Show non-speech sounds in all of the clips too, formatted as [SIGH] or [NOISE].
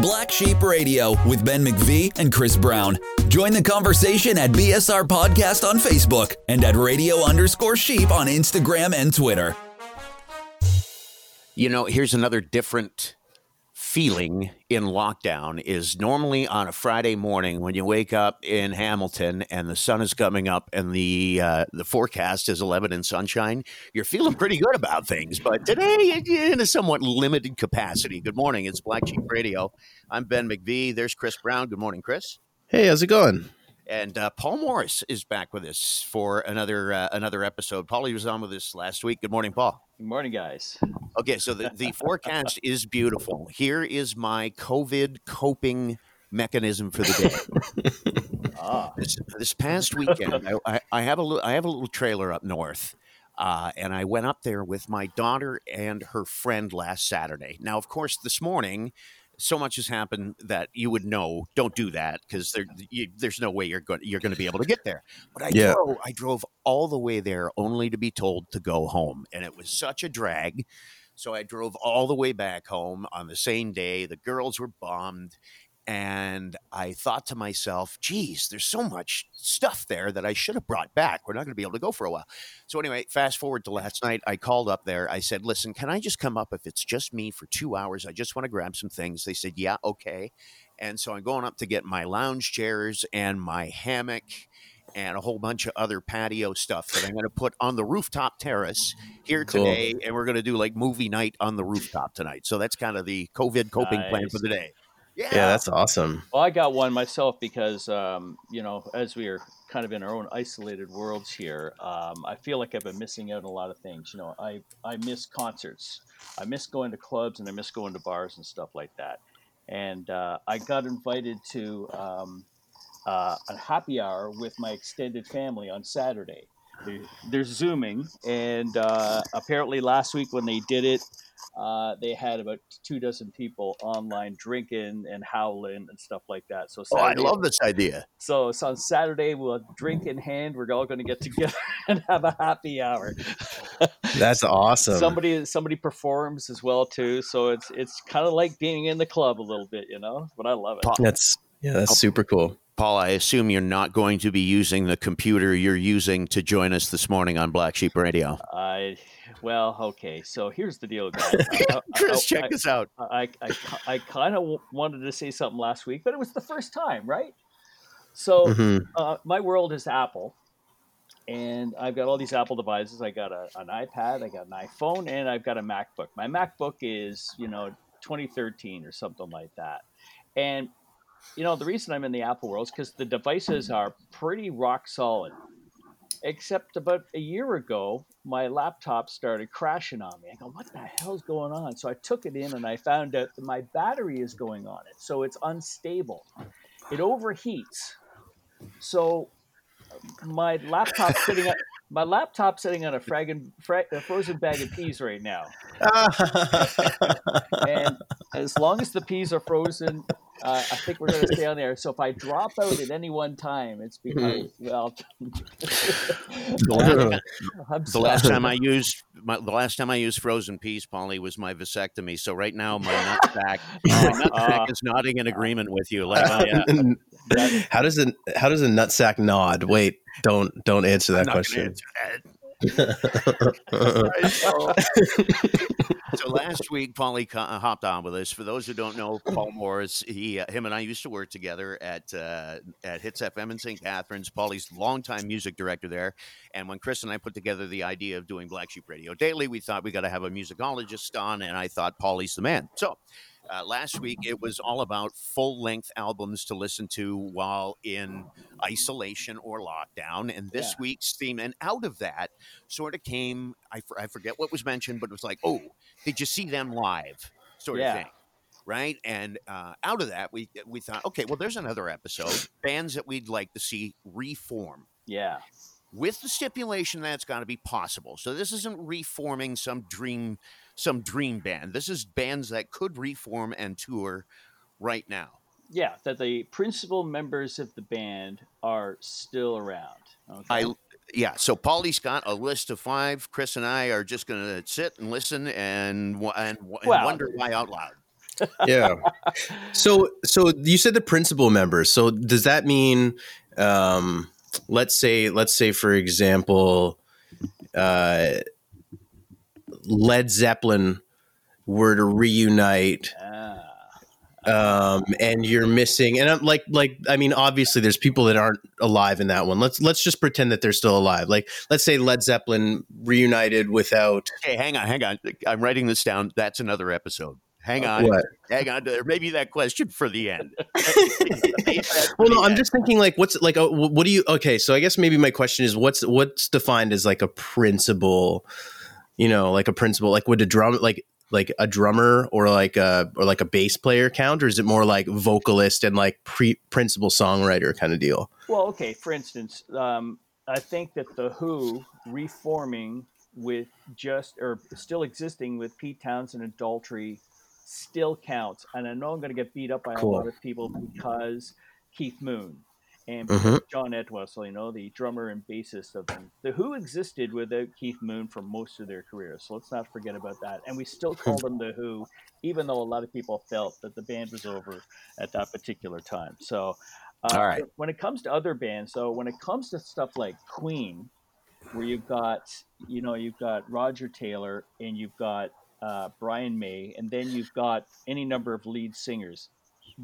Black Sheep Radio with Ben McVee and Chris Brown. Join the conversation at BSR Podcast on Facebook and at radio underscore sheep on Instagram and Twitter. You know, here's another different feeling in lockdown is normally on a Friday morning when you wake up in Hamilton and the sun is coming up and the uh, the forecast is 11 and sunshine. You're feeling pretty good about things, but today in a somewhat limited capacity. Good morning, it's Black Sheep Radio. I'm Ben McVee. There's Chris Brown. Good morning, Chris. Hey, how's it going? And uh, Paul Morris is back with us for another uh, another episode. Paulie was on with us last week. Good morning, Paul. Good morning, guys. Okay, so the, the forecast is beautiful. Here is my COVID coping mechanism for the day. ah. this, this past weekend, I, I, I, have a little, I have a little trailer up north, uh, and I went up there with my daughter and her friend last Saturday. Now, of course, this morning so much has happened that you would know don't do that because there, there's no way you're going you're going to be able to get there. But I yeah. drove I drove all the way there only to be told to go home, and it was such a drag. So I drove all the way back home on the same day. The girls were bombed, and I thought to myself, geez, there's so much stuff there that I should have brought back. We're not going to be able to go for a while. So, anyway, fast forward to last night. I called up there. I said, listen, can I just come up if it's just me for two hours? I just want to grab some things. They said, yeah, okay. And so I'm going up to get my lounge chairs and my hammock and a whole bunch of other patio stuff that I'm going to put on the rooftop terrace here cool. today. And we're going to do like movie night on the rooftop tonight. So that's kind of the COVID coping nice. plan for the day. Yeah. yeah, that's awesome. Well, I got one myself because, um, you know, as we are kind of in our own isolated worlds here, um, I feel like I've been missing out on a lot of things. You know, I, I miss concerts, I miss going to clubs, and I miss going to bars and stuff like that. And uh, I got invited to um, uh, a happy hour with my extended family on Saturday. They're, they're zooming, and uh, apparently last week when they did it, uh, they had about two dozen people online drinking and howling and stuff like that. So Saturday, oh, I love this idea. So, so on Saturday, we'll drink in hand. We're all going to get together [LAUGHS] and have a happy hour. That's awesome. Somebody somebody performs as well too. So it's it's kind of like being in the club a little bit, you know. But I love it. That's yeah, that's super cool. Paul, I assume you're not going to be using the computer you're using to join us this morning on Black Sheep Radio. I well, okay. So here's the deal, guys. [LAUGHS] Chris, check I, this out. I, I, I kind of wanted to say something last week, but it was the first time, right? So mm-hmm. uh, my world is Apple, and I've got all these Apple devices. I got a, an iPad, I got an iPhone, and I've got a MacBook. My MacBook is, you know, 2013 or something like that. And you know, the reason I'm in the Apple world is because the devices are pretty rock solid except about a year ago, my laptop started crashing on me. I go, what the hell's going on? So I took it in and I found out that my battery is going on it. So it's unstable. It overheats. So my laptop sitting at my laptop sitting on a, fragging, fra- a frozen bag of peas right now. [LAUGHS] and as long as the peas are frozen, uh, I think we're going to stay on there. So if I drop out at any one time, it's because mm-hmm. well, the [LAUGHS] last time I used my, the last time I used frozen peas, Paulie, was my vasectomy. So right now my nutsack, my [LAUGHS] nutsack uh, is nodding in agreement with you. Like, [LAUGHS] uh, how does a how does a nutsack nod? Wait, don't don't answer that question. Answer that. [LAUGHS] so, last week, Paulie uh, hopped on with us. For those who don't know, Paul Morris, he, uh, him, and I used to work together at uh, at Hits FM in St. Catharines. Paulie's longtime music director there. And when Chris and I put together the idea of doing Black Sheep Radio Daily, we thought we got to have a musicologist on, and I thought Paulie's the man. So uh, last week, it was all about full length albums to listen to while in isolation or lockdown. And this yeah. week's theme, and out of that, sort of came I, I forget what was mentioned, but it was like, oh, did you see them live? Sort yeah. of thing. Right. And uh, out of that, we, we thought, okay, well, there's another episode bands that we'd like to see reform. Yeah with the stipulation that it's got to be possible. So this isn't reforming some dream some dream band. This is bands that could reform and tour right now. Yeah, that the principal members of the band are still around. Okay? I yeah. So Paulie's got a list of five. Chris and I are just going to sit and listen and and, and well, wonder why out loud. yeah. [LAUGHS] So so you said the principal members. So does that mean um let's say let's say for example uh Led Zeppelin were to reunite ah um, and you're missing and I'm like like I mean obviously there's people that aren't alive in that one. Let's let's just pretend that they're still alive. Like let's say Led Zeppelin reunited without Hey, hang on, hang on. I'm writing this down. That's another episode. Hang on. What? Hang on. There maybe that question for the end. [LAUGHS] [LAUGHS] well, no, I'm just thinking like what's like uh, what do you okay, so I guess maybe my question is what's what's defined as like a principle you know, like a principal, like would a drum, like like a drummer or like a or like a bass player count, or is it more like vocalist and like pre principal songwriter kind of deal? Well, okay. For instance, um, I think that the Who reforming with just or still existing with Pete Townshend and Daltrey still counts. And I know I'm going to get beat up by cool. a lot of people because Keith Moon and mm-hmm. John Entwistle, you know, the drummer and bassist of them. The Who existed without Keith Moon for most of their careers, so let's not forget about that. And we still call them the Who, even though a lot of people felt that the band was over at that particular time. So, uh, all right. When it comes to other bands, so when it comes to stuff like Queen, where you've got, you know, you've got Roger Taylor and you've got uh, Brian May, and then you've got any number of lead singers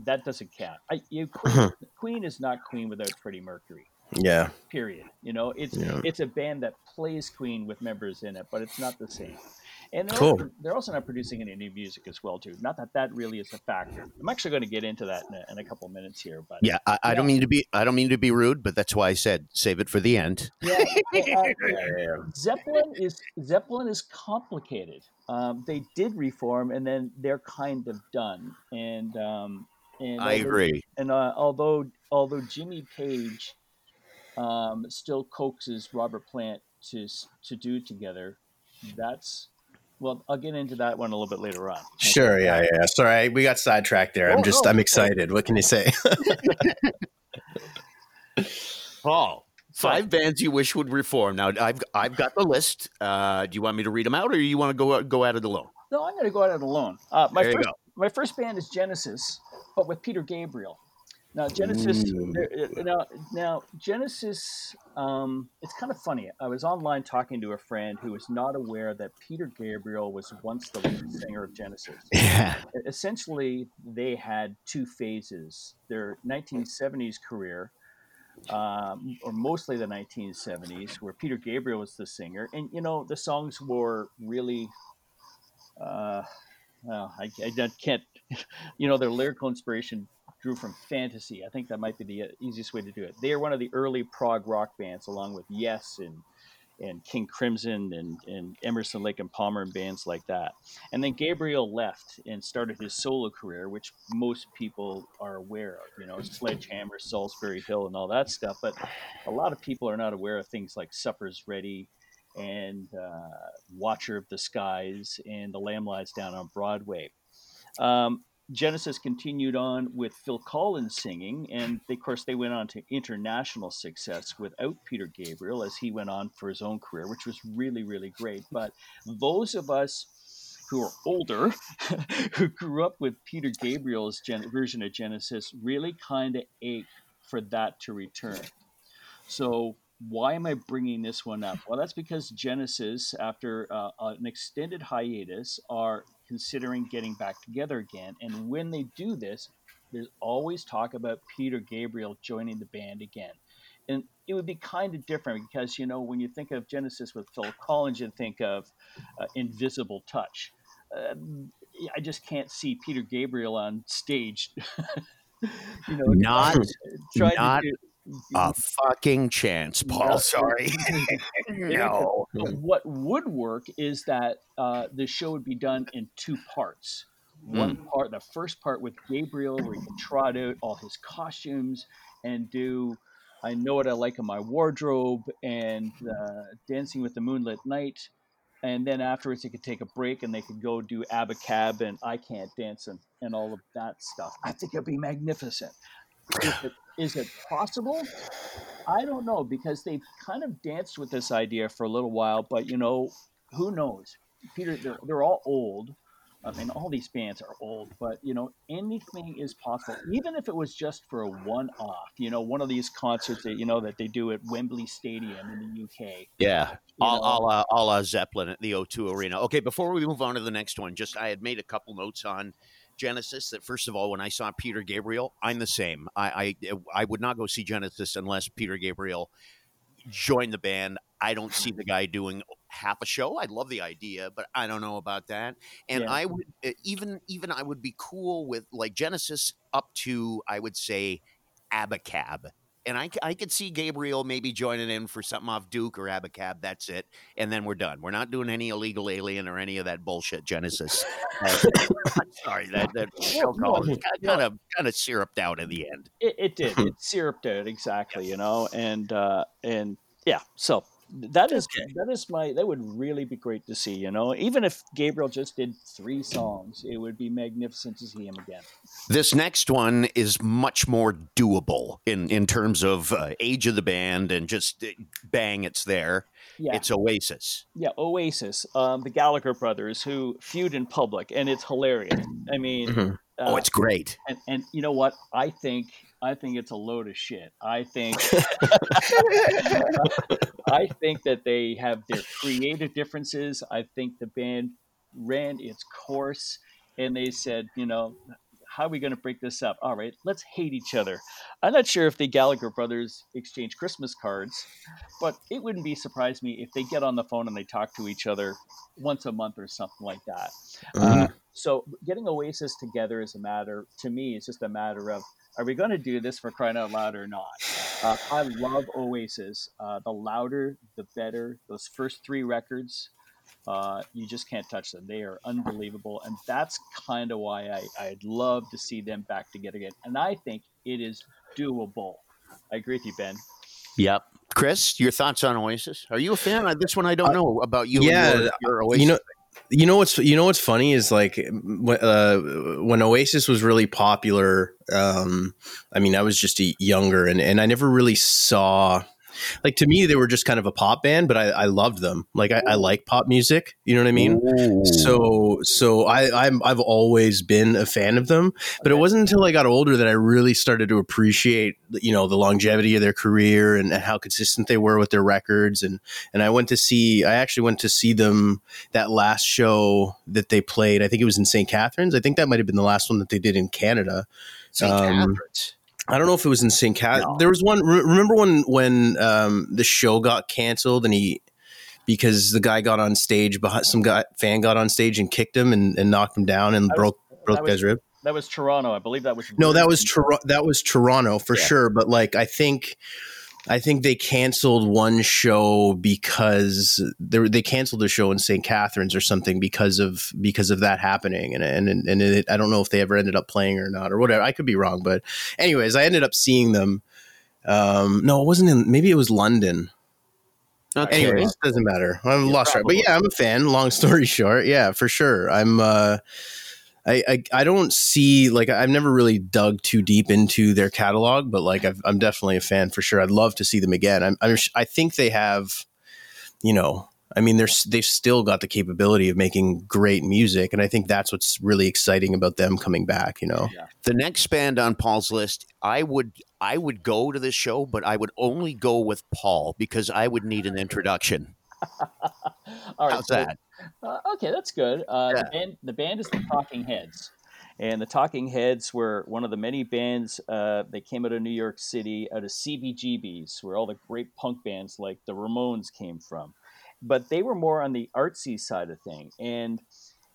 that doesn't count. I, you, Queen, Queen is not Queen without Freddie Mercury. Yeah. Period. You know, it's yeah. it's a band that plays Queen with members in it, but it's not the same. And they're, cool. also, they're also not producing any new music as well, too. Not that that really is a factor. I'm actually going to get into that in a, in a couple minutes here, but yeah, I, I yeah. don't mean to be I don't mean to be rude, but that's why I said save it for the end. Yeah, [LAUGHS] uh, Zeppelin is Zeppelin is complicated. Um, they did reform, and then they're kind of done, and um, and I although, agree. And uh, although although Jimmy Page um, still coaxes Robert Plant to to do together, that's well, I'll get into that one a little bit later on. Sure, yeah, yeah. Sorry, we got sidetracked there. I'm oh, just, I'm excited. What can you say? [LAUGHS] [LAUGHS] Paul, five bands you wish would reform. Now, I've I've got the list. Uh, do you want me to read them out, or you want to go go at it alone? No, I'm going to go at it alone. Uh, my there first, my first band is Genesis but with Peter Gabriel. Now Genesis, uh, now now Genesis, um, it's kind of funny. I was online talking to a friend who was not aware that Peter Gabriel was once the lead singer of Genesis. [LAUGHS] Yeah. Essentially, they had two phases. Their 1970s career, um, or mostly the 1970s, where Peter Gabriel was the singer, and you know the songs were really. Uh, well, I, I can't [LAUGHS] you know, their lyrical inspiration drew from fantasy. I think that might be the uh, easiest way to do it. They are one of the early prog rock bands, along with Yes and and King Crimson and, and Emerson Lake and Palmer and bands like that. And then Gabriel left and started his solo career, which most people are aware of, you know, Sledgehammer, Solsbury Hill, and all that stuff. But a lot of people are not aware of things like Supper's Ready and uh, Watcher of the Skies and The Lamb Lies Down on Broadway. Um, Genesis continued on with Phil Collins singing, and of course they went on to international success without Peter Gabriel as he went on for his own career, which was really, really great. But those of us who are older, [LAUGHS] who grew up with Peter Gabriel's gen- version of Genesis, really kind of ache for that to return. So why am I bringing this one up? Well, that's because Genesis, after uh, an extended hiatus, are considering getting back together again. And when they do this, there's always talk about Peter Gabriel joining the band again. And it would be kind of different because, you know, when you think of Genesis with Phil Collins, you think of uh, Invisible Touch. Uh, I just can't see Peter Gabriel on stage. [LAUGHS] you know, not, not, to do, a fucking chance, Paul. [LAUGHS] [LAUGHS] No. Sorry. no. What would work is that uh, the show would be done in two parts. One mm. part, the first part with Gabriel, where he can trot out all his costumes and do I Know What I Like in My Wardrobe and uh, Dancing with the Moonlit Knight. And then afterwards, he could take a break and they could go do Abacab and I Can't Dance and, and all of that stuff. I think it'd be magnificent. If it, is it possible? I don't know because they've kind of danced with this idea for a little while, but you know, who knows? Peter, they're, they're all old. I mean, all these bands are old, but you know, anything is possible. Even if it was just for a one-off, you know, one of these concerts that you know that they do at Wembley Stadium in the UK. Yeah, all, all, uh, all uh, Zeppelin at the O2 Arena. Okay, before we move on to the next one, just I had made a couple notes on Genesis. That first of all, when I saw Peter Gabriel, I'm the same. I I, I would not go see Genesis unless Peter Gabriel joined the band. I don't see the guy doing half a show. I love the idea, but I don't know about that. And Yeah. I would uh, even even I would be cool with like Genesis up to I would say Abacab. And I, I could see Gabriel maybe joining in for something off Duke or Abacab. That's it. And then we're done. We're not doing any illegal alien or any of that bullshit, Genesis. Uh, sorry, [LAUGHS] that, that show no, call no. kind of kind of syruped out in the end. It, it did. [LAUGHS] It syruped out exactly, you know, and uh, and yeah. So that is that is my that would really be great to see, you know. Even if Gabriel just did three songs, it would be magnificent to see him again. This next one is much more doable in, in terms of uh, age of the band and just uh, bang, it's there. Yeah, It's Oasis. yeah. Oasis, um, the Gallagher brothers, who feud in public, and it's hilarious. I mean, Oh, uh, it's great. and and you know what? I think I think it's a load of shit. I think [LAUGHS] I think that they have their creative differences. I think the band ran its course, and they said, you know, how are we going to break this up? All right, let's hate each other. I'm not sure if the Gallagher brothers exchange Christmas cards, but it wouldn't be surprise me if they get on the phone and they talk to each other once a month or something like that. Uh, so getting Oasis together is a matter to me. It's just a matter of are we going to do this for crying out loud or not? Uh, I love Oasis. Uh, the louder, the better. Those first three records, uh, you just can't touch them. They are unbelievable, and that's kind of why I, I'd love to see them back together again. And I think it is doable. I agree with you, Ben. Yep. Chris, your thoughts on Oasis? Are you a fan? Uh, This one I don't know about you. and yeah, your, your Oasis. you know you know what's you know what's funny is like when, uh, when Oasis was really popular. Um, I mean, I was just a younger, and and I never really saw. Like to me, they were just kind of a pop band, but I, I loved them. Like I, I like pop music. You know what I mean? So so I I'm, I've always been a fan of them, but it wasn't until I got older that I really started to appreciate you know the longevity of their career and, and how consistent they were with their records and and I went to see I actually went to see them that last show that they played. I think it was in St. Catharines. I think that might have been the last one that they did in Canada. St. um, Catharines. I don't know if it was in St. Cat. No. There was one. Re- remember when when um, the show got canceled and he because the guy got on stage behind some guy fan got on stage and kicked him and, and knocked him down and That was- broke broke that guy's rib. that was Toronto. I believe that was No, that was Virgin. Tor- that was Toronto for Yeah. sure. But like I think. I think they canceled one show because they, they canceled the show in St. Catharines or something because of because of that happening. And and and it, I don't know if they ever ended up playing or not or whatever. I could be wrong but anyways I ended up seeing them. Um, no it wasn't in maybe it was London. Okay. anyways doesn't matter. I'm Yeah, lost track but yeah I'm a fan. Long story [LAUGHS] short yeah for sure. I'm uh I, I, I don't see like I've never really dug too deep into their catalog, but like mm-hmm. I've, I'm definitely a fan for sure. I'd love to see them again. I'm, I'm I think they have, you know, I mean they're they've still got the capability of making great music, and I think that's what's really exciting about them coming back. You know, The next band on Paul's list, I would I would go to this show, but I would only go with Paul because I would need an introduction. [LAUGHS] All right, How's so- that? Uh, okay, that's good. Uh, Yeah. the, band, the band is the Talking Heads, and the Talking Heads were one of the many bands. Uh, they came out of New York City, out of CBGBs, where all the great punk bands like the Ramones came from. But they were more on the artsy side of thing, and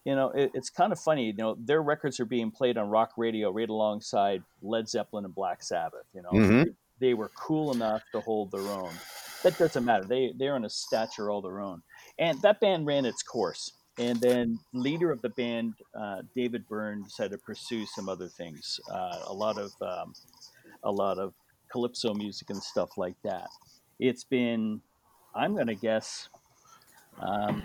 you know it, it's kind of funny. You know their records are being played on rock radio right alongside Led Zeppelin and Black Sabbath. You know Mhm. they, they were cool enough to hold their own. That doesn't matter. They they're on a stature all their own and that band ran its course. And then leader of the band uh, david byrne decided to pursue some other things uh, a lot of um, a lot of calypso music and stuff like that. It's been i'm going to guess um,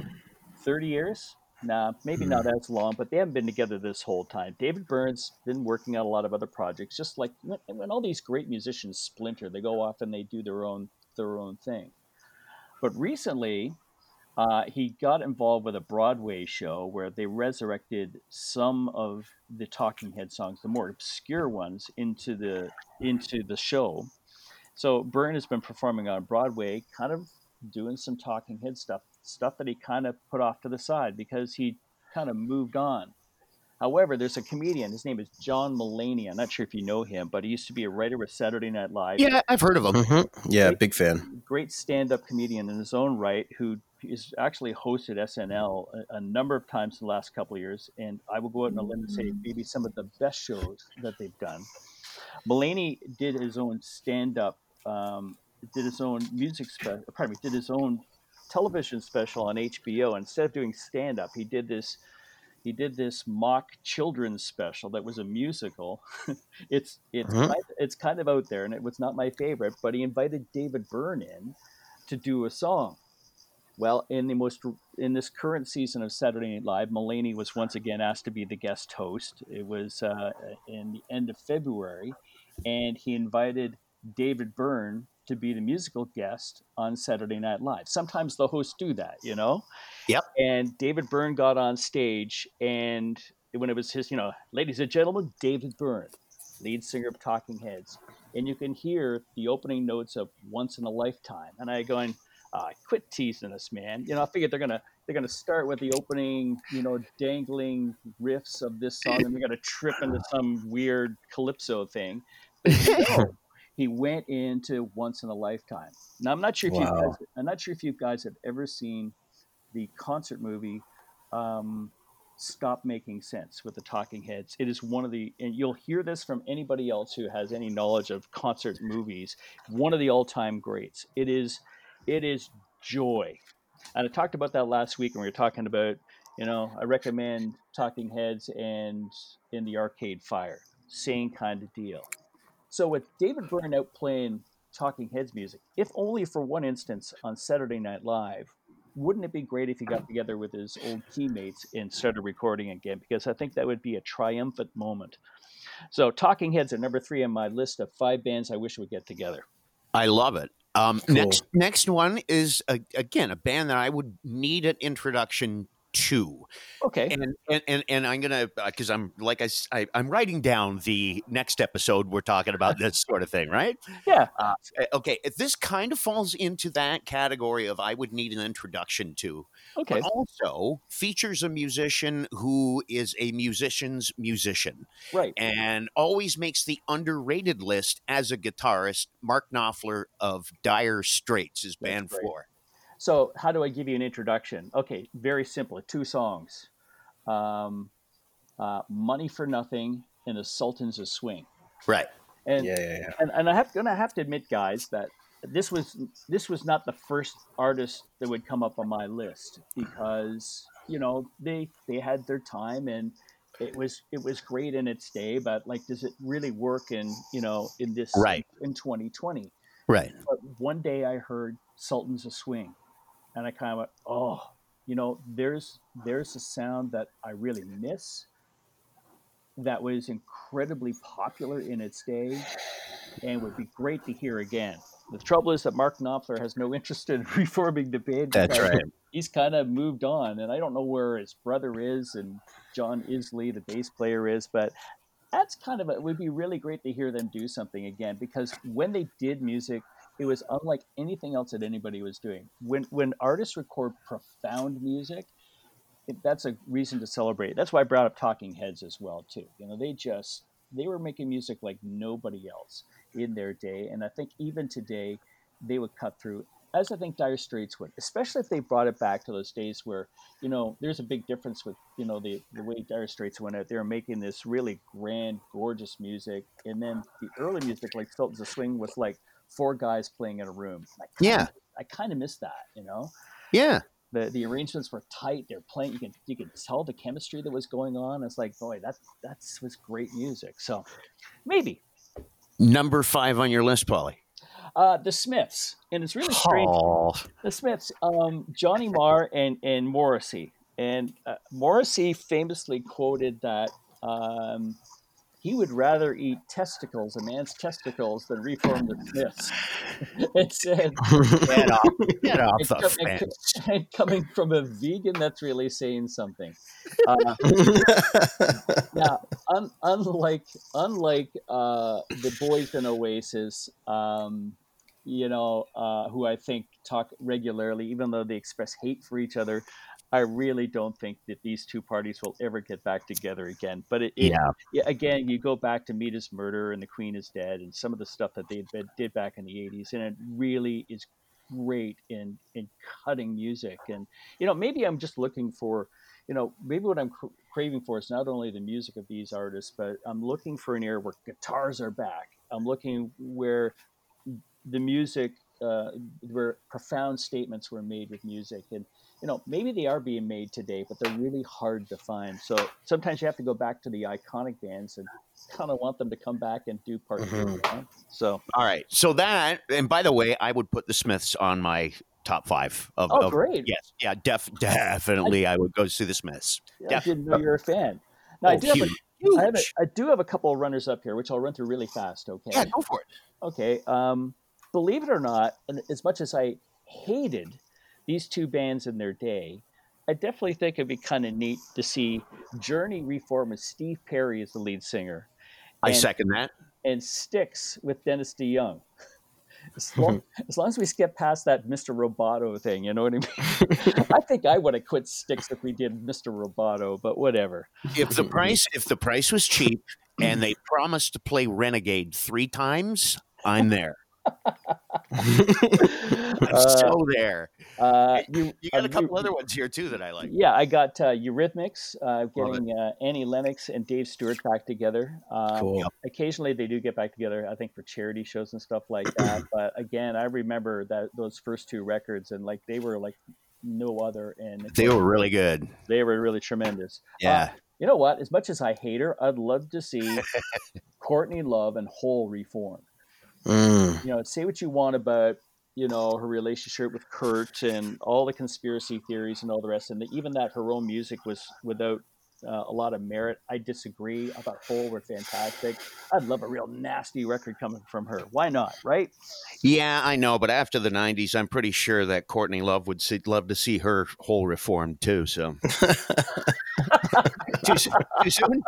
30 years? Nah maybe not as long but they haven't been together this whole time. David byrne's been working on a lot of other projects just like when, when all these great musicians splinter they go off and they do their own their own thing. But recently Uh, he got involved with a Broadway show where they resurrected some of the Talking Head songs, the more obscure ones, into the into the show. So Byrne has been performing on Broadway, kind of doing some Talking Head stuff, stuff that he kind of put off to the side because he kind of moved on. However, there's a comedian. His name is John Mulaney. I'm not sure if you know him, but he used to be a writer with Saturday Night Live. Yeah, I've heard of him. Mm-hmm. Yeah, big fan. Great stand-up comedian in his own right, who is actually hosted SNL a, a number of times in the last couple of years. And I will go out on a limb and say maybe some of the best shows that they've done. Mulaney did his own stand-up, um, did his own music special. Pardon me, did his own television special on HBO. Instead of doing stand-up, he did this he did this mock children's special that was a musical. [LAUGHS] it's it's Mhm. kind, it's kind of out there, and it was not my favorite. But he invited David Byrne in to do a song. Well, in the most in this current season of Saturday Night Live, Mulaney was once again asked to be the guest host. It was uh, in the end of February, and he invited David Byrne to be the musical guest on Saturday Night Live. Sometimes the hosts do that, you know. Yep. And David Byrne got on stage, and when it was his, you know, ladies and gentlemen, David Byrne, lead singer of Talking Heads, and you can hear the opening notes of "Once in a Lifetime," and I going, uh, "Quit teasing us, man!" You know, I figured they're gonna they're gonna start with the opening, you know, dangling riffs of this song, and we're gonna trip into some weird calypso thing. [LAUGHS] No, he went into Once in a Lifetime. Now I'm not sure if you guys, I'm not sure if you guys have ever seen the concert movie um, Stop Making Sense with the Talking Heads. It is one of the, and you'll hear this from anybody else who has any knowledge of concert movies, one of the all-time greats. It is, it is joy. And I talked about that last week when we were talking about, you know, I recommend Talking Heads and In the Arcade Fire. Same kind of deal. So with David Byrne out playing Talking Heads music, if only for one instance on Saturday Night Live, wouldn't it be great if he got together with his old teammates and started recording again? Because I think that would be a triumphant moment. So Talking Heads are number three on my list of five bands I wish would get together. I love it. Um, Cool. Next, next one is uh, again a band that I would need an introduction to, Okay. and and and, and I'm gonna uh, because I'm like I, I am writing down the next episode we're talking [LAUGHS] about this sort of thing, right? Yeah. Uh, eh, okay, eh, this kind of falls into that category of I would need an introduction to, Okay. but also features a musician who is a musician's musician Right. and always makes the underrated list as a guitarist. Mark Knopfler of Dire Straits is band four. So how do I give you an introduction? Okay, very simple. Two songs. Um, uh, Money for Nothing and The Sultans of Swing. Right. And Yeah, yeah, yeah. and, and I have gonna have to admit, guys, that this was this was not the first artist that would come up on my list because you know they they had their time and it was it was great in its day, but like, does it really work in you know in this Right. in 2020? Right. But one day I heard Sultans of Swing, and I kind of went, oh, you know, there's there's a sound that I really miss. That was incredibly popular in its day, and would be great to hear again. The trouble is that Mark Knopfler has no interest in [LAUGHS] reforming the band. That's right. He's kind of moved on, and I don't know where his brother is and John Illsley, the bass player, is, but that's kind of a, it would be really great to hear them do something again because when they did music it was unlike anything else that anybody was doing when when artists record profound music it, that's a reason to celebrate that's why i brought up talking heads as well too you know they just they were making music like nobody else in their day and i think even today they would cut through as i think dire straits would especially if they brought it back to those days where you know, there's a big difference with, you know, the, the way Dire Straits went out. They were making this really grand, gorgeous music. And then the early music, like Sultans of Swing, was like four guys playing in a room. I kinda, Yeah. I kind of miss that, you know? Yeah. The, the arrangements were tight. They're playing. You can you can tell the chemistry that was going on. It's like, boy, that that's was great music. So, maybe Number five on your list, Paulie. uh, the Smiths, and it's really strange. Oh, the Smiths, um, Johnny Marr and and Morrissey, and uh, Morrissey famously quoted that um, he would rather eat testicles, a man's testicles, than reform the Smiths. [LAUGHS] it said, Get off, get off and, the com- fence. and [LAUGHS] coming from a vegan, that's really saying something. Uh, [LAUGHS] now, un, unlike unlike uh, the boys in Oasis, um, you know, uh, who I think talk regularly, even though they express hate for each other, I really don't think that these two parties will ever get back together again. But it, it Yeah. again, you go back to Meat Is Murder and the Queen is dead, and some of the stuff that they did did back in the '80s, and it really is great in in cutting music. And you know, maybe I'm just looking for, you know, maybe what I'm cr- craving for is not only the music of these artists, but I'm looking for an era where guitars are back. I'm looking where the music, uh, where profound statements were made with music, and you know, maybe they are being made today, but they're really hard to find. So sometimes you have to go back to the iconic bands and kind of want them to come back and do part two. Mhm. you know? So, All right. So that, and by the way, I would put the Smiths on my top five of. oh, of- great. Yes. Yeah. Def, [LAUGHS] definitely, I would go see the Smiths. I didn't know you were a fan. Now, I, Oh, do have a, huge. I, have a, I do have a couple of runners up here, which I'll run through really fast. Okay. Yeah, go for it. Okay. Um, believe it or not, and as much as I hated these two bands in their day, I definitely think it'd be kind of neat to see Journey reform with Steve Perry as the lead singer. I And- second that. and Styx with Dennis DeYoung. [LAUGHS] As long, as long as we skip past that Mr. Roboto thing, you know what I mean? [LAUGHS] I think I would have quit Styx if we did Mr. Roboto, but whatever. If the price, if the price was cheap and they promised to play Renegade three times, I'm there. I'm Uh, so there. Uh, you, You got uh, a couple you- other ones here too that I like. Yeah, I got uh, Eurythmics, uh, getting uh, Annie Lennox and Dave Stewart back together. Um, Cool. Occasionally, they do get back together. I think for charity shows and stuff like [CLEARS THROAT] that. but again, I remember that those first two records, and like they were like no other, and They were really good. they were really tremendous. Yeah. You know what? As much as I hate her, I'd love to see [LAUGHS] Courtney Love and Hole reform. Mm. You know, say what you want about you know her relationship with Kurt and all the conspiracy theories and all the rest, and the, even that her own music was without uh, a lot of merit. I disagree. I thought Hole were fantastic. I'd love a real nasty record coming from her. Why not? Right? Yeah, I know, but after the '90s, I'm pretty sure that Courtney Love would see, love to see her whole reformed [LAUGHS] too. So too, soon- too soon?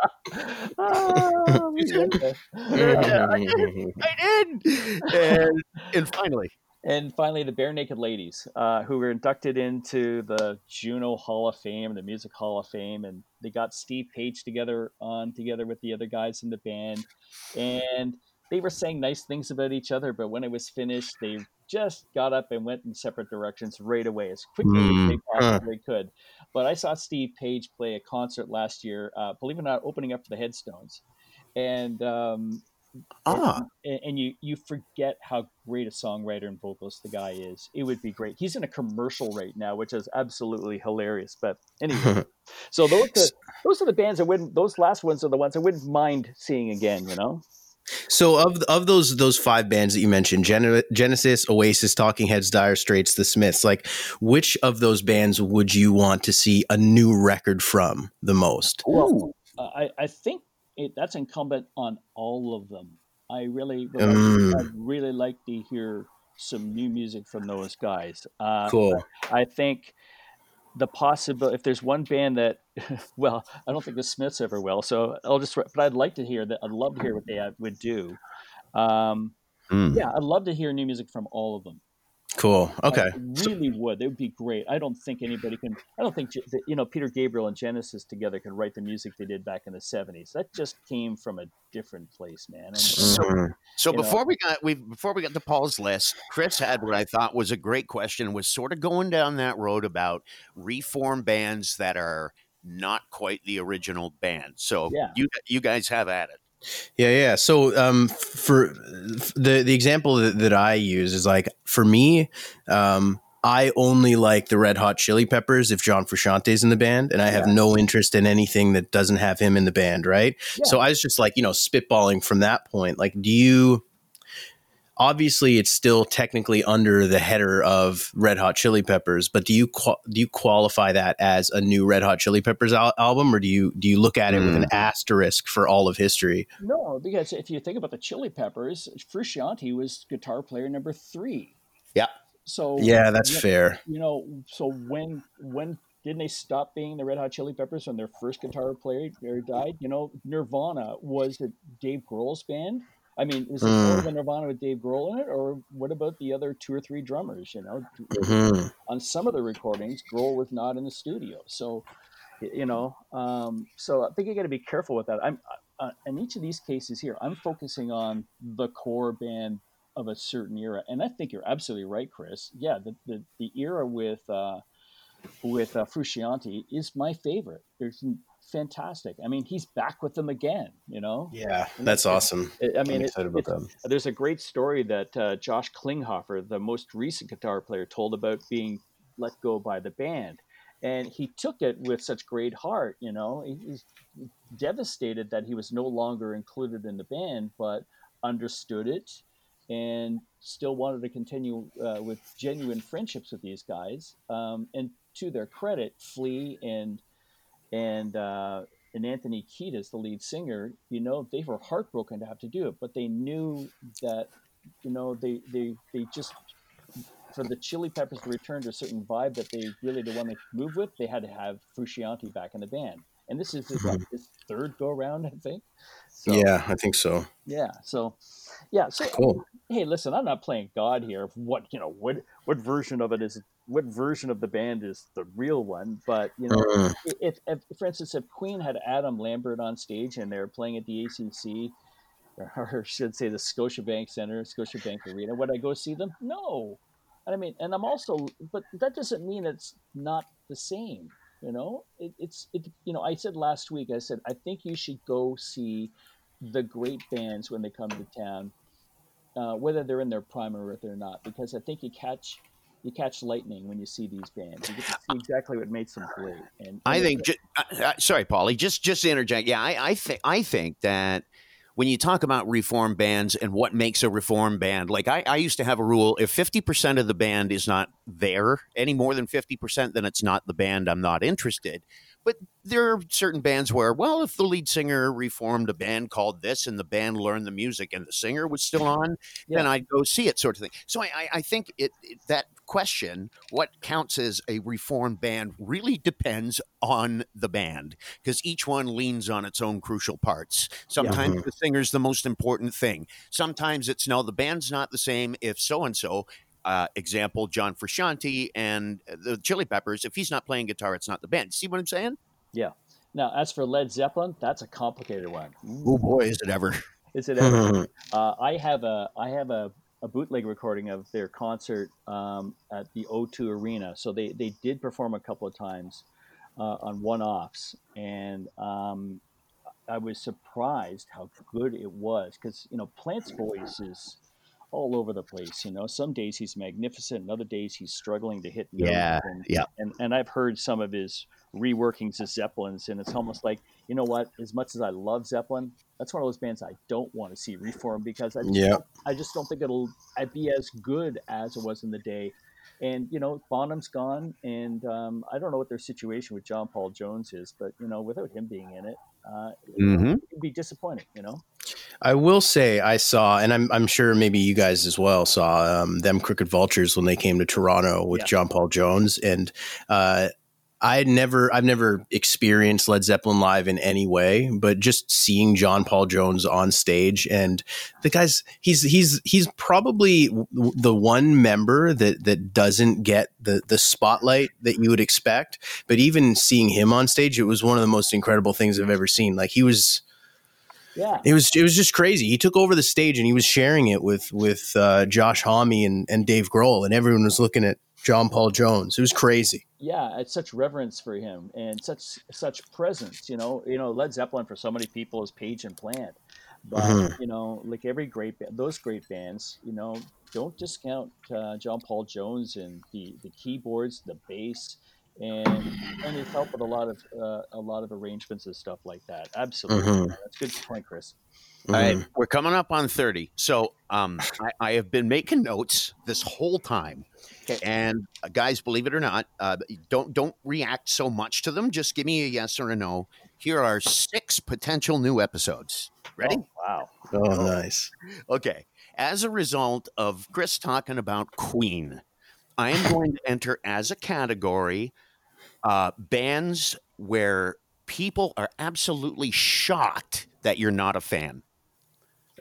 Oh, okay. Yeah, I did. I did. And and finally, And finally, the Barenaked Ladies, uh, who were inducted into the Juno Hall of Fame, the Music Hall of Fame, and they got Steve Page together on together with the other guys in the band, and they were saying nice things about each other. But when it was finished, they just got up and went in separate directions right away as quickly Hmm, as they possibly could. But I saw Steve Page play a concert last year, uh, believe it or not, opening up for the Headstones, and um, ah, and, and you you forget how great a songwriter and vocalist the guy is. It would be great. He's in a commercial right now, which is absolutely hilarious. But anyway, [LAUGHS] so those are, those are the bands I wouldn't. Those last ones are the ones I wouldn't mind seeing again. You know. So of of those those five bands that you mentioned, Gen- Genesis, Oasis, Talking Heads, Dire Straits, The Smiths, like which of those bands would you want to see a new record from the most? Well, uh, I I think it, that's incumbent on all of them. I really would like, Mm. I'd really like to hear some new music from those guys. Uh, Cool. I think the possible if there's one band that [LAUGHS] well i don't think the smiths ever will so i'll just but i'd like to hear that i'd love to hear what they uh, would do um, Hmm. yeah i'd love to hear new music from all of them Cool. Okay. I really would they would be great i don't think anybody can i don't think you know peter gabriel and genesis together could write the music they did back in the 70s that just came from a different place man and So- Mhm. So you know. before we got we before we got to Paul's list, Chris had what I thought was a great question. Was sort of going down that road about reform bands that are not quite the original band. So Yeah. you you guys have at it. Yeah, yeah. So, um, for the the example that, that I use is like for me, um, I only like the Red Hot Chili Peppers if John Frusciante's in the band, and I have Yeah. no interest in anything that doesn't have him in the band, right? Yeah. So I was just like, you know, spitballing from that point. Like, do you? Obviously it's still technically under the header of Red Hot Chili Peppers, but do you do you qualify that as a new Red Hot Chili Peppers al- album, or do you do you look at it mm. with an mm. asterisk for all of history? No, because if you think about the Chili Peppers, Frusciante was guitar player number three. Yeah. So yeah, that's you fair. You know, so when when didn't they stop being the Red Hot Chili Peppers when their first guitar player died? You know, Nirvana was Dave Grohl's band? I mean, is it mm. more than Nirvana with Dave Grohl in it, or what about the other two or three drummers? You know, mm-hmm. on some of the recordings, Grohl was not in the studio, so you know, um, so I think you got to be careful with that. I'm uh, in each of these cases here, I'm focusing on the core band of a certain era, and I think you're absolutely right, Chris. Yeah, the the, the era with uh, with uh, Frusciante is my favorite. There's fantastic. I mean, he's back with them again. You know. Yeah, that's awesome. I mean, it, there's a great story that uh, Josh Klinghoffer, the most recent guitar player, told about being let go by the band, and he took it with such great heart. You know, he, he's devastated that he was no longer included in the band, but understood it and still wanted to continue uh, with genuine friendships with these guys. Um, and to their credit, Flea and and uh, and Anthony Kiedis, the lead singer, you know, they were heartbroken to have to do it, but they knew that, you know, they they they just for the Chili Peppers to return to a certain vibe that they really the one to move with, they had to have Frusciante back in the band. And this is his, mm-hmm. [LAUGHS] his third go around, I think. So, yeah, I think so. Yeah. So, yeah. So, cool. hey, listen, I'm not playing God here. What you know, what what version of it is what version of the band is the real one. But you know, uh, if, if, for instance, if Queen had Adam Lambert on stage and they're playing at the ACC, or, should say the Scotiabank Center, Scotiabank Arena, would I go see them? No. I mean, and I'm also, but that doesn't mean it's not the same. You know, it, it's it. You know, I said last week. I said I think you should go see the great bands when they come to town, uh, whether they're in their prime or if they're not, because I think you catch you catch lightning when you see these bands. You get to see exactly what makes them great. And I think, just, uh, uh, sorry, Paulie, just just to interject. Yeah, I, I think I think that when you talk about reform bands and what makes a reform band, like I, I used to have a rule: if fifty percent of the band is not there, any more than fifty percent, then it's not the band. I'm not interested. But there are certain bands where, well, if the lead singer reformed a band called this and the band learned the music and the singer was still on, yeah. then I'd go see it, sort of thing. So I, I think it, it, that question, what counts as a reformed band, really depends on the band because each one leans on its own crucial parts. Sometimes yeah. the singer's the most important thing. Sometimes it's no, the band's not the same if so and so uh, example, John Frusciante and the Chili Peppers. If he's not playing guitar, it's not the band. See what I'm saying? Yeah. Now, as for Led Zeppelin, that's a complicated one. Oh boy, is it ever! Is it ever? [LAUGHS] uh, I have a I have a, a bootleg recording of their concert um, at the O2 Arena. So they they did perform a couple of times uh, on one offs, and um, I was surprised how good it was because you know Plant's voice is all over the place. You know, some days he's magnificent, and other days he's struggling to hit notes. Yeah, and, yeah. And and I've heard some of his reworkings of Zeppelins, and it's almost like you know what? As much as I love Zeppelin, that's one of those bands I don't want to see reform because I just, yeah. I just don't think it'll I'd be as good as it was in the day. And you know, Bonham's gone, and um, I don't know what their situation with John Paul Jones is, but you know, without him being in it, uh, mm-hmm. it'd be disappointing. You know. I will say I saw, and I'm I'm sure maybe you guys as well saw um, them Crooked Vultures when they came to Toronto with yeah. John Paul Jones, and uh, I never I've never experienced Led Zeppelin live in any way, but just seeing John Paul Jones on stage and the guys he's he's he's probably the one member that that doesn't get the the spotlight that you would expect, but even seeing him on stage it was one of the most incredible things I've ever seen. Like he was yeah. It was it was just crazy. He took over the stage and he was sharing it with with uh, Josh Homme and, and Dave Grohl, and everyone was looking at John Paul Jones. It was crazy. Yeah, it's such reverence for him and such such presence. You know, you know, Led Zeppelin for so many people is Page and Plant, but mm-hmm. you know, like every great those great bands, you know, don't discount uh, John Paul Jones and the the keyboards, the bass, and and it's helped with a lot of uh, a lot of arrangements and stuff like that. Absolutely, Mhm. that's a good point, Chris. All right, Mhm. we're coming up on 30. So um, I, I have been making notes this whole time. Okay. And uh, guys, believe it or not, uh, don't don't react so much to them. Just give me a yes or a no. Here are six potential new episodes. Ready? Oh, wow. Oh, nice. Okay. As a result of Chris talking about Queen, I am going to enter as a category uh, bands where people are absolutely shocked that you're not a fan.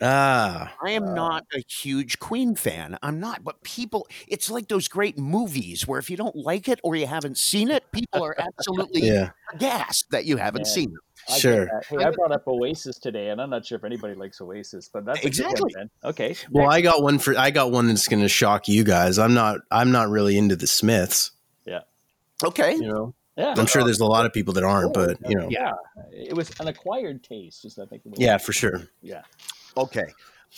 Ah, I am not a huge Queen fan. I'm not, but people, it's like those great movies where if you don't like it or you haven't seen it, people are absolutely yeah, gassed that you haven't Yeah. seen it. I Sure. Hey, I brought up Oasis today, and I'm not sure if anybody likes Oasis, but that's a good one, Exactly. Okay. Well, I got one for I got one that's going to shock you guys. I'm not I'm not really into the Smiths. Okay. You know, Yeah. I'm sure there's a lot of people that aren't, but you know, yeah. It was an acquired taste, just I think. yeah, for sure. Yeah. Okay.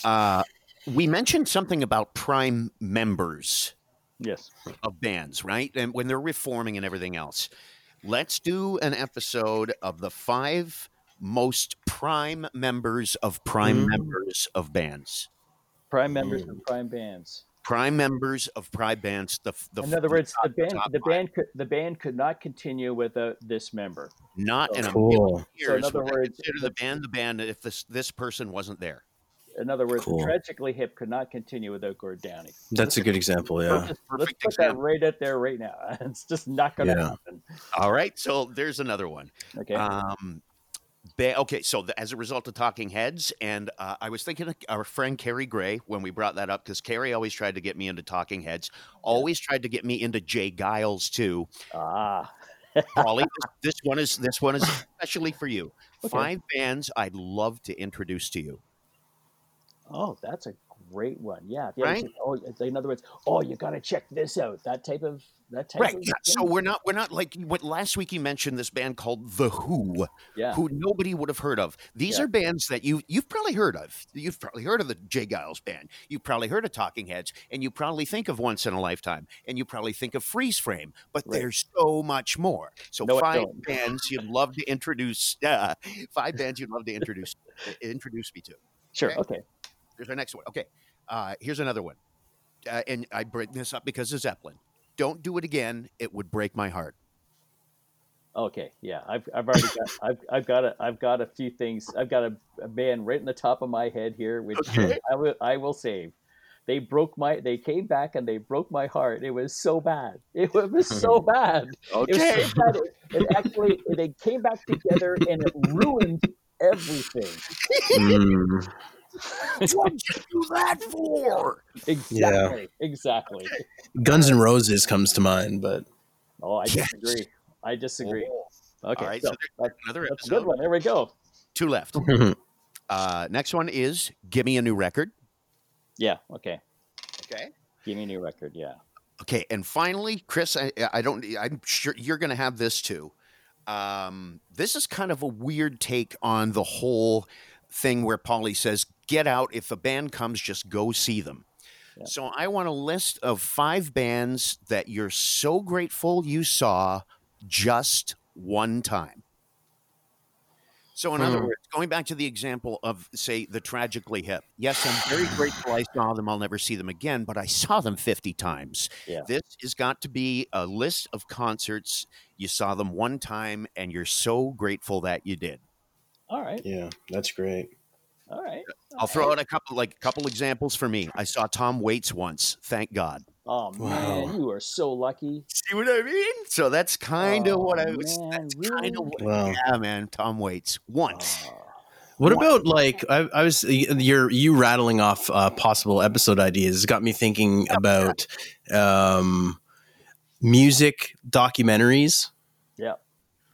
Uh, we mentioned something about prime members Yes. of bands, right? And when they're reforming and everything else. Let's do an episode of the five most prime members of prime Mm. members of bands. Prime members Mm. of prime bands. Prime members of prime bands. The, the In other words, the top- band, top the five. band, could, the band could not continue without this member. not in a Cool. million years. So in other words, consider the- the band the band if this this person wasn't there. In other words, Cool. tragically hip could not continue without Gord Downie. That's a good example. Yeah. Let's, let's Perfect put that right out there right now. [LAUGHS] It's just not going to Yeah. happen. All right, so there's another one. Okay. Um, ba- okay, so the, as a result of Talking Heads, and uh, I was thinking of our friend Carrie Gray when we brought that up because Carrie always tried to get me into Talking Heads, always tried to get me into J. Geils too. ah. This, [LAUGHS] this one is this one is especially for you. Okay. Five bands I'd love to introduce to you. Oh, that's a great one. Yeah. yeah Right? Oh, in other words, oh, you got to check this out. That type of that type Right. of Yeah. So we're not we're not like what last week you mentioned this band called The Who. yeah. who nobody would have heard of. These Yeah. are bands that you you've probably heard of. You've probably heard of the J. Geils band. You've probably heard of Talking Heads, and you probably think of Once in a Lifetime, and you probably think of Freeze Frame. But Right. there's so much more. So No, 5 bands you'd love to introduce. [LAUGHS] Uh, five bands you'd love to introduce introduce me to. Sure. okay. Okay. Here's our next one. Okay, uh, here's another one, uh, and I bring this up because of Zeppelin. Don't do it again. It would break my heart. Okay. Yeah. I've, I've already got [LAUGHS] I've, I've got a I've got a few things. I've got a, a band right in the top of my head here, which Okay. I will I will save. They broke my. They came back and they broke my heart. It was so bad. It was [LAUGHS] so bad. It was Okay. so bad. It, it actually they came back together and it ruined everything. [LAUGHS] Mm, What'd you do that for? Exactly. Exactly. [LAUGHS] Guns N' Roses comes to mind, but Oh, I Yes. [LAUGHS] disagree. I disagree. Okay. All right, so so that's, another that's a good one. There we go. Two left. [LAUGHS] Uh, next one is Give Me a New Record. Yeah. Okay. Okay. Give me a new record. Yeah. Okay. And finally, Chris, I, I don't, I'm sure you're going to have this too. Um, this is kind of a weird take on the whole thing where Paulie says, get out. If a band comes, just go see them. Yeah. So I want a list of five bands that you're so grateful you saw just one time. So, in other Hmm. words, going back to the example of, say, the Tragically Hip, yes, I'm very grateful I saw them. I'll never see them again, but I saw them 50 times. Yeah. This has got to be a list of concerts. You saw them one time, and you're so grateful that you did. All right. yeah, that's great. All right. I'll throw out a couple, like, couple examples for me. I saw Tom Waits once. Thank God. Oh man, Wow. you are so lucky. See what I mean? So that's kind of Oh, what I was. man, that's really? kind of what. Wow. Yeah, man. Tom Waits once. Oh, What about like I, I was you're you rattling off uh, possible episode ideas got me thinking about um, music documentaries, yeah.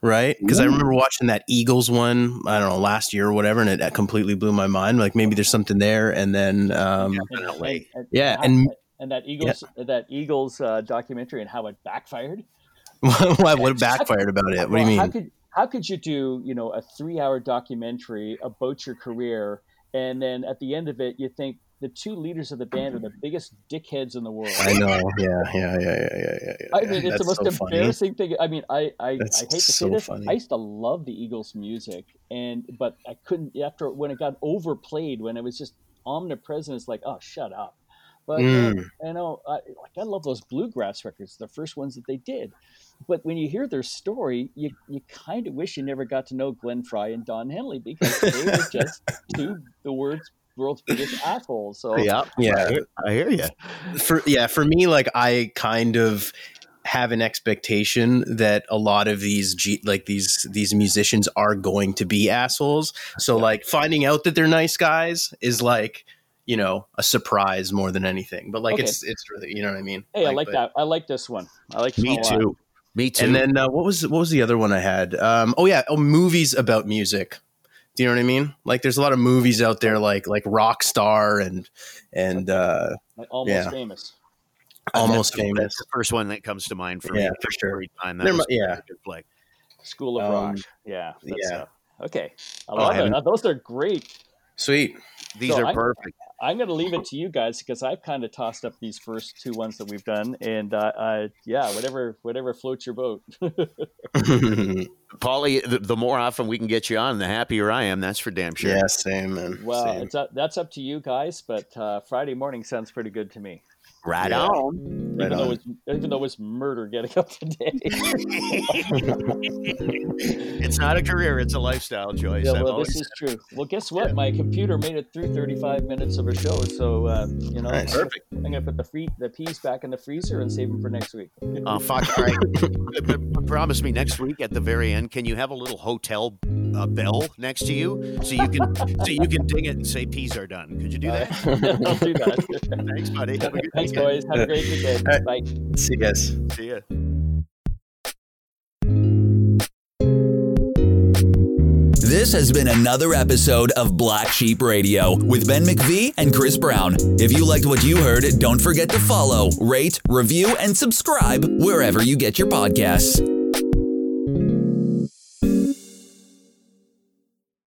Right? Because I remember watching that Eagles one I don't know last year or whatever, and it, it completely blew my mind. Like maybe there's something there, and then um, And, Definitely. Yeah, and- and that Eagles that Eagles uh, documentary and how it backfired. [LAUGHS] what what backfired about it? What do you Well, How mean? could how could you do you know a three hour documentary about your career and then at the end of it you think the two leaders of the band are the biggest dickheads in the world. I know. Yeah, yeah, yeah, yeah, yeah. yeah I mean, it's the most so embarrassing funny. thing. I mean, I I, That's I hate to so say this. funny. I used to love the Eagles' music, and but I couldn't after when it got overplayed when it was just omnipresent. It's like, oh, shut up. But uh, Mm. you know, I, like I love those bluegrass records, the first ones that they did. But when you hear their story, you you kind of wish you never got to know Glenn Frey and Don Henley because they were just [LAUGHS] two the words world's biggest assholes. So Yeah, Yeah. I hear, you. for yeah for me like i kind of have an expectation that a lot of these G, like these these musicians are going to be assholes so like finding out that they're nice guys is like you know a surprise more than anything but like Okay. it's it's really you know what i mean hey, I like but- that. I like this one. I like Me one lot. too. Me too. and then uh, what was what was the other one i had um oh yeah oh movies about music do you know what i mean like there's a lot of movies out there like like rockstar and and uh Like, almost Yeah. famous. almost That's- famous That's the first one that comes to mind for Yeah, me. for sure. Every time that There was yeah. a good flick. School of Um, Rock. Yeah. that's, yeah. uh, okay. I Oh, love I it. Uh, Those are great. sweet These So are I- perfect. I'm going to leave it to you guys because I've kind of tossed up these first two ones that we've done, and uh, uh, yeah, whatever, whatever floats your boat. [LAUGHS] [LAUGHS] Paulie, the, the more often we can get you on, the happier I am. That's for damn sure. Yeah, same man. well, same. it's up, that's up to you guys, but uh, Friday morning sounds pretty good to me. Right Yeah. on. Right even though on. it's even though it's murder getting up today. [LAUGHS] it's not a career; it's a lifestyle choice. yeah, well, always this is true. Well, guess what? My computer made it through 35 minutes of a show, so uh, you know, Nice. I'm gonna- I'm gonna put the free the peas back in the freezer and save them for next week. Oh fuck! All right, But- but- but promise me next week at the very end. Can you have a little hotel uh, bell next to you so you can so you can ding it and say peas are done? Could you do that? [LAUGHS] I'll do that. [LAUGHS] Thanks, buddy. Have a good Thanks, weekend. Boys. Have a great weekend. All right. Bye. See you guys. See ya. This has been another episode of Black Sheep Radio with Ben McVee and Chris Brown. If you liked what you heard, don't forget to follow, rate, review, and subscribe wherever you get your podcasts.